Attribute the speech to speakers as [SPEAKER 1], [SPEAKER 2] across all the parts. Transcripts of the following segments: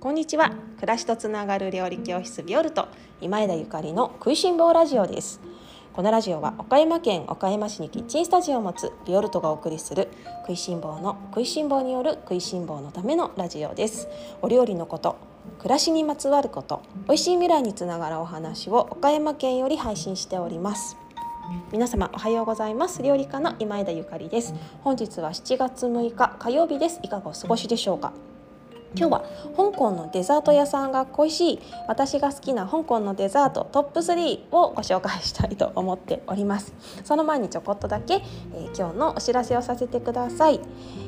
[SPEAKER 1] こんにちは。暮らしとつながる料理教室ビオルト。今枝ゆかりの食いしん坊ラジオです。このラジオは岡山県岡山市にキッチンスタジオを持つビオルトがお送りする食いしん坊の食いしん坊による食いしん坊のためのラジオです。お料理のこと暮らしにまつわること美味しい未来につながるお話を岡山県より配信しております。皆様おはようございます。料理家の今枝ゆかりです。本日は7月6日火曜日です。いかがお過ごしでしょうか？今日は香港のデザート屋さんが恋しい私が好きな香港のデザートトップ3をご紹介したいと思っております。その前にちょこっとだけ、えー、今日のお知らせをさせてください。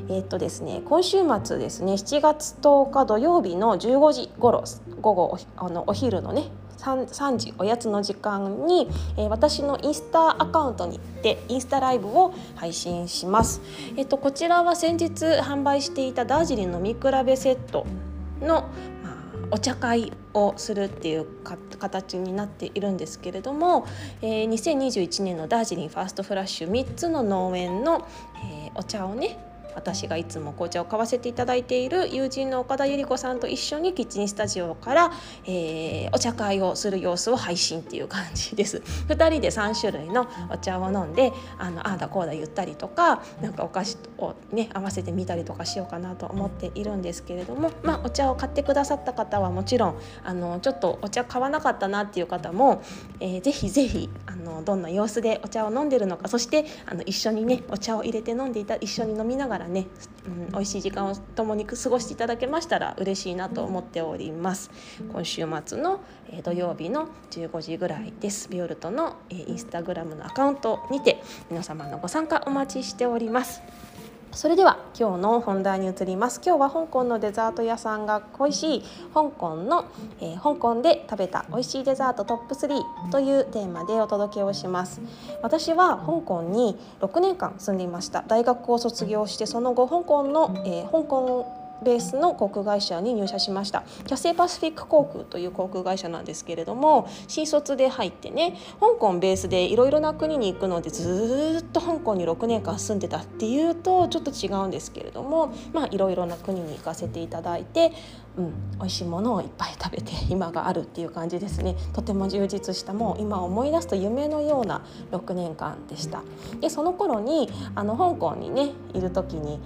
[SPEAKER 1] えー、っとですね今週末ですね7月10日土曜日の15時頃午後あのお昼のね 3, 3時おやつの時間に、えー、私のインスタアカウントに行ってインスタライブを配信します。えっと、こちらは先日販売していたダージリン飲み比べセットの、まあ、お茶会をするっていう形になっているんですけれども、えー、2021年のダージリンファーストフラッシュ3つの農園の、えー、お茶をね私がいつも紅茶を買わせていただいている友人の岡田由里子さんと一緒にキッチンスタジオから、えー、お茶会をする様子を配信っていう感じです。2人で3種類のお茶を飲んであのああだこうだ言ったりとかなんかお菓子をね合わせてみたりとかしようかなと思っているんですけれども、まあ、お茶を買ってくださった方はもちろんあのちょっとお茶買わなかったなっていう方も、えー、ぜひぜひあのどんな様子でお茶を飲んでるのかそしてあの一緒にねお茶を入れて飲んでいた一緒に飲みながららね、うん、美味しい時間を共に過ごしていただけましたら嬉しいなと思っております。今週末の、えー、土曜日の15時ぐらいです。ビオルトの、えー、インスタグラムのアカウントにて皆様のご参加お待ちしております。それでは今日の本題に移ります。今日は香港のデザート屋さんが恋しい香港の、えー、香港で食べた美味しいデザートトップ3というテーマでお届けをします。私は香港に6年間住んでいました。大学を卒業してその後香港の、えー、香港ベースの航空会社に入社しました。キャセイパシフィック航空という航空会社なんですけれども新卒で入ってね香港ベースでいろいろな国に行くのでずっと香港に6年間住んでたっていうとちょっと違うんですけれどもまあいろいろな国に行かせていただいてうん、美味しいものをいっぱい食べて 今があるっていう感じですね。とても充実したもう今思い出すと夢のような6年間でした。でその頃にあの香港にねいる時に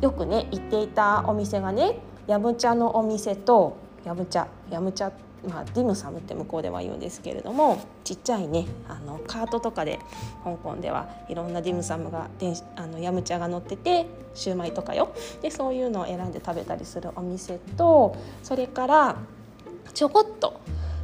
[SPEAKER 1] よくね行っていたお店がねヤムチャのお店とヤムチャヤムチャまあ、ディムサムって向こうでは言うんですけれどもちっちゃいねあのカートとかで香港ではいろんなディムサムがあのヤムチャが乗っててシューマイとかよ。でそういうのを選んで食べたりするお店とそれからちょこっと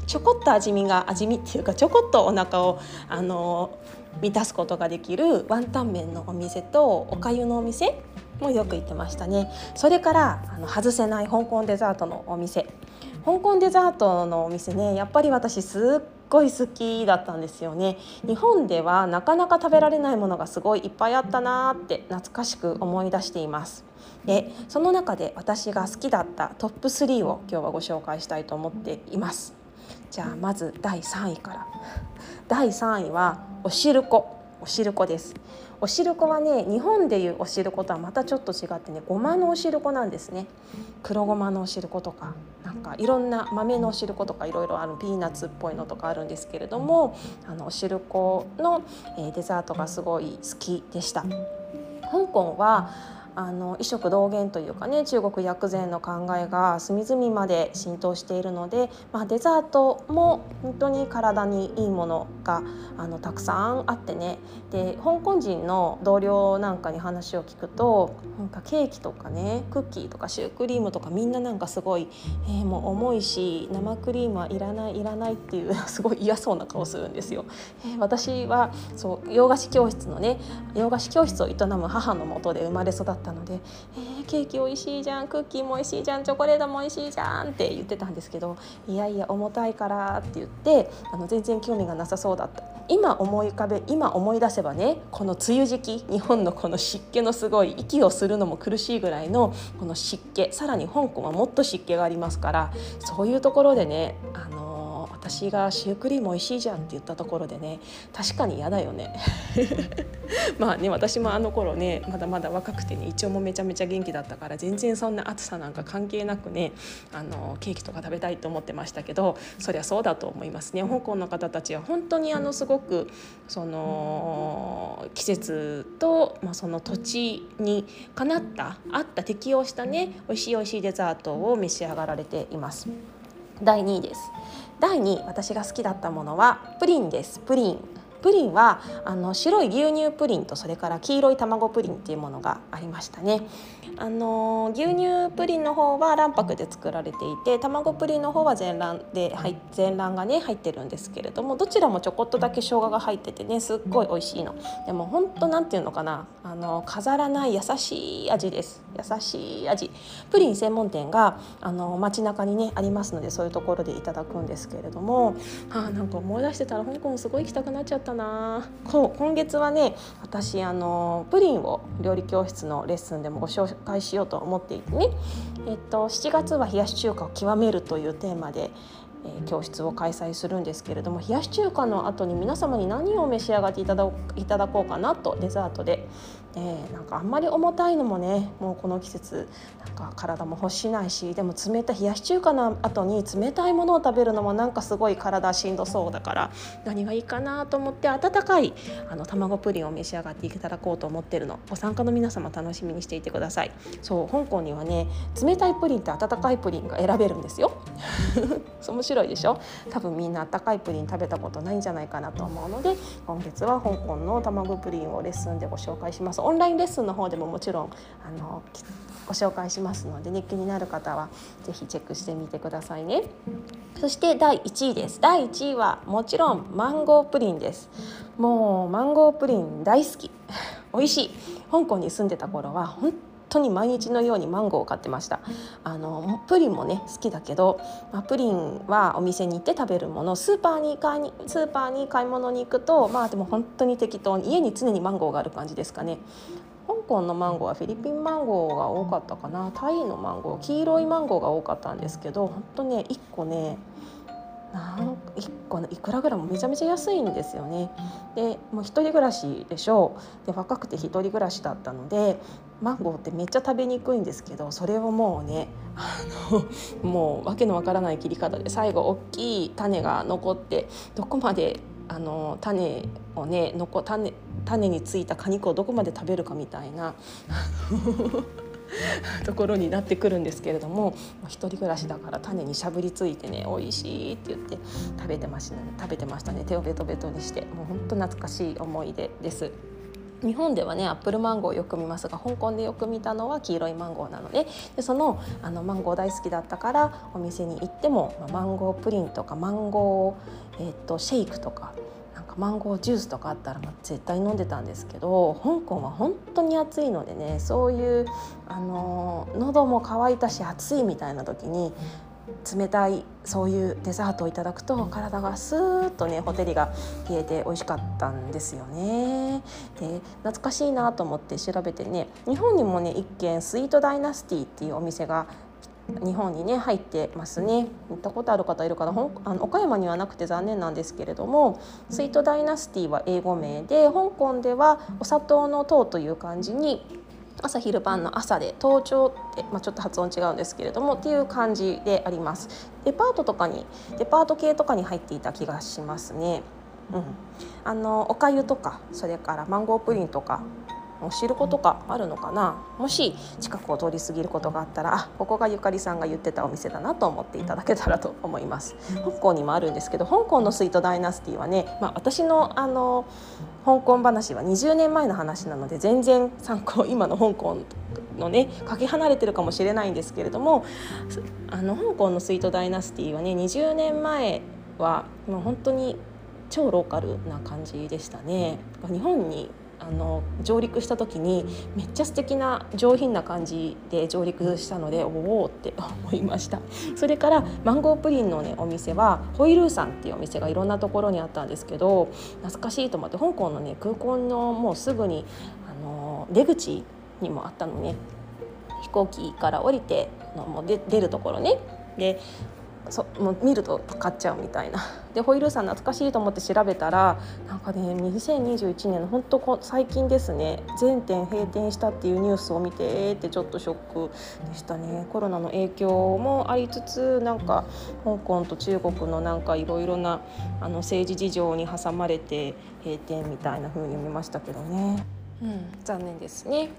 [SPEAKER 1] ちょこっと味見が味見っていうかちょこっとお腹をあの満たすことができるワンタン麺のお店とおかゆのお店もよく行ってましたね。それからあの外せない香港デザートのお店。香港デザートのお店ねやっぱり私すっごい好きだったんですよね。日本ではなかなか食べられないものがすごいいっぱいあったなーって懐かしく思い出しています。でその中で私が好きだったトップ3を今日はご紹介したいと思っています。じゃあまず第3位から。第3位はおしるこ。おしるこです。おしるこはね日本でいうおしることはまたちょっと違ってねごまのおしるこなんですね。黒ごまのおしることかなんかいろんな豆のおしることかいろいろあるピーナッツっぽいのとかあるんですけれどもあのおしるこの、えデザートがすごい好きでした。香港はあの異色同源というかね中国薬膳の考えが隅々まで浸透しているので、まあ、デザートも本当に体にいいものがあのたくさんあってねで香港人の同僚なんかに話を聞くとなんかケーキとかねクッキーとかシュークリームとかみんななんかすごい、えー、もう重いし生クリームはいらないいらないっていう すごい嫌そうな顔するんですよ。えー、私はそう洋菓子教室のね洋菓子教室を営む母のもとで生まれ育ったったので「えー、ケーキ美味しいじゃんクッキーも美味しいじゃんチョコレートも美味しいじゃん」って言ってたんですけど「いやいや重たいから」って言ってあの全然興味がなさそうだった。今思い浮かべ今思い出せばねこの梅雨時期日本のこの湿気のすごい息をするのも苦しいぐらいのこの湿気さらに香港はもっと湿気がありますからそういうところでねあの私がシュークリーム美味しいじゃんって言ったところでね確かに嫌だよね。まあね私もあの頃ねまだまだ若くてね胃腸もめちゃめちゃ元気だったから全然そんな暑さなんか関係なくねあのケーキとか食べたいと思ってましたけどそりゃそうだと思いますね。香港の方たちは本当にあのすごくその季節と、まあ、その土地にかなった合った適応したね美味しい美味しいデザートを召し上がられています。第2位です。第2私が好きだったものはプリンです。プリン。プリンはあの白い牛乳プリンとそれから黄色い卵プリンっていうものがありましたね。あの牛乳プリンの方は卵白で作られていて卵プリンの方は全卵で入全卵がね入ってるんですけれどもどちらもちょこっとだけ生姜が入っててねすっごい美味しいの。でも本当なんていうのかなあの飾らない優しい味です。優しい味。プリン専門店があの街中にねありますのでそういうところでいただくんですけれども。あなんか思い出してたら香港すごい行きたくなっちゃったな。こ今月はね私あのプリンを料理教室のレッスンでもご紹介しようと思っていてね、えっと、7月は冷やし中華を極めるというテーマでえ教室を開催するんですけれども冷やし中華の後に皆様に何を召し上がっていただいただこうかなとデザートで、えー、なんかあんまり重たいのもねもうこの季節なんか体も欲しないしでも冷たい冷やし中華の後に冷たいものを食べるのもなんかすごい体しんどそうだから何がいいかなと思って温かいあの卵プリンを召し上がっていただこうと思ってるの。ご参加の皆様楽しみにしていてください。そう香港にはね冷たいプリンと温かいプリンが選べるんですよ。面白いでしょ？多分みんなあったかいプリン食べたことないんじゃないかなと思うので今月は香港の卵プリンをレッスンでご紹介します。オンラインレッスンの方でももちろんあのご紹介しますので、ね、気になる方は是非チェックしてみてくださいね。そして第1位です。第1位はもちろんマンゴープリンです。もうマンゴープリン大好き。美味しい。香港に住んでた頃は本当に毎日のようにマンゴーを買ってました。あのプリンもね好きだけど、まあ、プリンはお店に行って食べるものスーパーに買いにスーパーに買い物に行くとまあでも本当に適当に家に常にマンゴーがある感じですかね。香港のマンゴーはフィリピンマンゴーが多かったかな。タイのマンゴー黄色いマンゴーが多かったんですけど本当ね1個ねなん1個いくらぐらいもめちゃめちゃ安いんですよね。でもう一人暮らしでしょうで若くて一人暮らしだったのでマンゴーってめっちゃ食べにくいんですけどそれをもうねあの もう訳のわからない切り方で最後大きい種が残ってどこまであの種をね残種種についた果肉をどこまで食べるかみたいな ところになってくるんですけれども一人暮らしだから種にしゃぶりついてね美味しいって言って食べてましたね食べてましたね手をベトベトにしてもう本当懐かしい思い出です。日本ではねアップルマンゴーよく見ますが香港でよく見たのは黄色いマンゴーなのででそのあのマンゴー大好きだったからお店に行っても、まあ、マンゴープリンとかマンゴー、えー、っとシェイクとかなんかマンゴージュースとかあったら絶対飲んでたんですけど香港は本当に暑いのでねそういうあの喉も渇いたし暑いみたいな時に冷たいそういうデザートをいただくと体がスーッとねホテルが冷えて美味しかったんですよね。で懐かしいなと思って調べてね日本にもね一軒スイートダイナスティっていうお店が日本にね入ってますね。行ったことある方いるかな。あの岡山にはなくて残念なんですけれどもスイートダイナスティは英語名で香港ではお砂糖の糖という感じに朝昼晩の朝で登頂って、まあ、ちょっと発音違うんですけれどもっていう感じであります。デパートとかにデパート系とかに入っていた気がしますね。うん、あのおかゆとかそれからマンゴープリンとか知ることがあるのかな？もし近くを通り過ぎることがあったらあここがゆかりさんが言ってたお店だなと思っていただけたらと思います香港にもあるんですけど香港のスイートダイナスティはね、まあ、私のあの香港話は20年前の話なので全然参考今の香港のねかけ離れてるかもしれないんですけれどもあの香港のスイートダイナスティはね20年前はもう本当に超ローカルな感じでしたね。日本にあの上陸した時にめっちゃ素敵な上品な感じで上陸したのでおおって 思いました。それからマンゴープリンのねお店はホイルーさんっていうお店がいろんなところにあったんですけど懐かしいと思って香港のね空港のもうすぐにあの出口にもあったのね。飛行機から降りてのもう出るところね。でそもう見ると買っちゃうみたいな。でホイールさん懐かしいと思って調べたらなんかね2021年の本当最近ですね。全店閉店したっていうニュースを見てえーってちょっとショックでしたね。コロナの影響もありつつなんか香港と中国のなんかいろいろなあの政治事情に挟まれて閉店みたいな風に見ましたけどね。うん、残念ですね、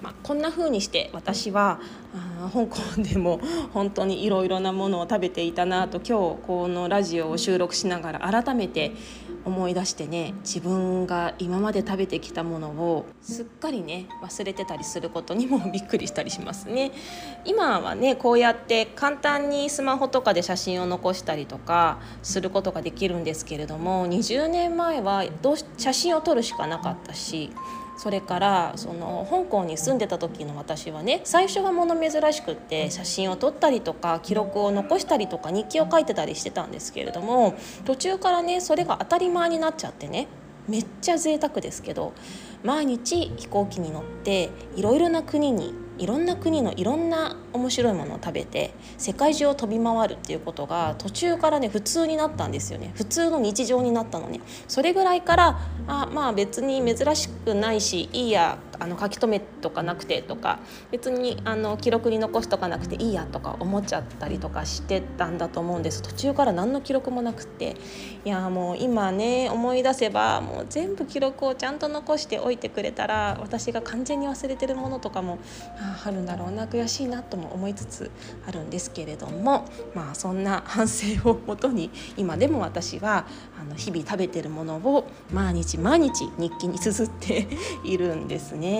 [SPEAKER 1] まあ、こんな風にして私はあ香港でも本当にいろいろなものを食べていたなと今日このラジオを収録しながら改めて思い出してね自分が今まで食べてきたものをすっかりね忘れてたりすることにもびっくりしたりしますね。今はねこうやって簡単にスマホとかで写真を残したりとかすることができるんですけれども20年前はどう写真を撮るしかなかったしそれからその香港に住んでた時の私はね最初は物珍しくって写真を撮ったりとか記録を残したりとか日記を書いてたりしてたんですけれども途中からねそれが当たり前になっちゃってねめっちゃ贅沢ですけど毎日飛行機に乗っていろいろな国にいろんな国のいろんな面白いものを食べて世界中を飛び回るっていうことが途中からね普通になったんですよね。普通の日常になったのね。それぐらいからあまあ別に珍しくないしいいやあの書き留めとかなくてとか別にあの記録に残しとかなくていいやとか思っちゃったりとかしてたんだと思うんです。途中から何の記録もなくて。いやもう今ね思い出せばもう全部記録をちゃんと残しておいてくれたら私が完全に忘れてるものとかもあるんだろうな悔しいなとも思いつつあるんですけれども。まあそんな反省をもとに今でも私はあの日々食べてるものを毎日毎日日記に綴っているんですね。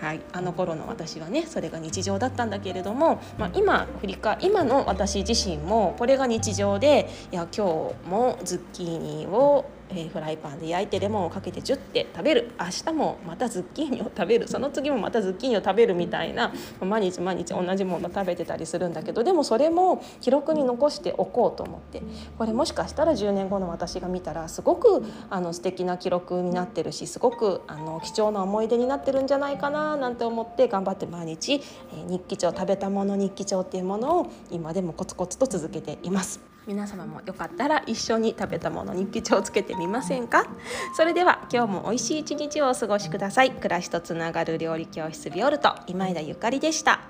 [SPEAKER 1] はい、あの頃の私はねそれが日常だったんだけれども、まあ、今振り返今の私自身もこれが日常でいや今日もズッキーニをえ、フライパンで焼いてレモンをかけてジュッて食べる。明日もまたズッキーニを食べる。その次もまたズッキーニを食べるみたいな毎日毎日同じもの食べてたりするんだけどでもそれも記録に残しておこうと思って。これもしかしたら10年後の私が見たらすごくあの素敵な記録になってるしすごくあの貴重な思い出になってるんじゃないかななんて思って頑張って毎日、え、日記帳食べたもの日記帳っていうものを今でもコツコツと続けています。皆様もよかったら一緒に食べたもの日記帳をつけてみませんか？それでは今日も美味しい一日をお過ごしください。暮らしとつながる料理教室ビオルト今枝ゆかりでした。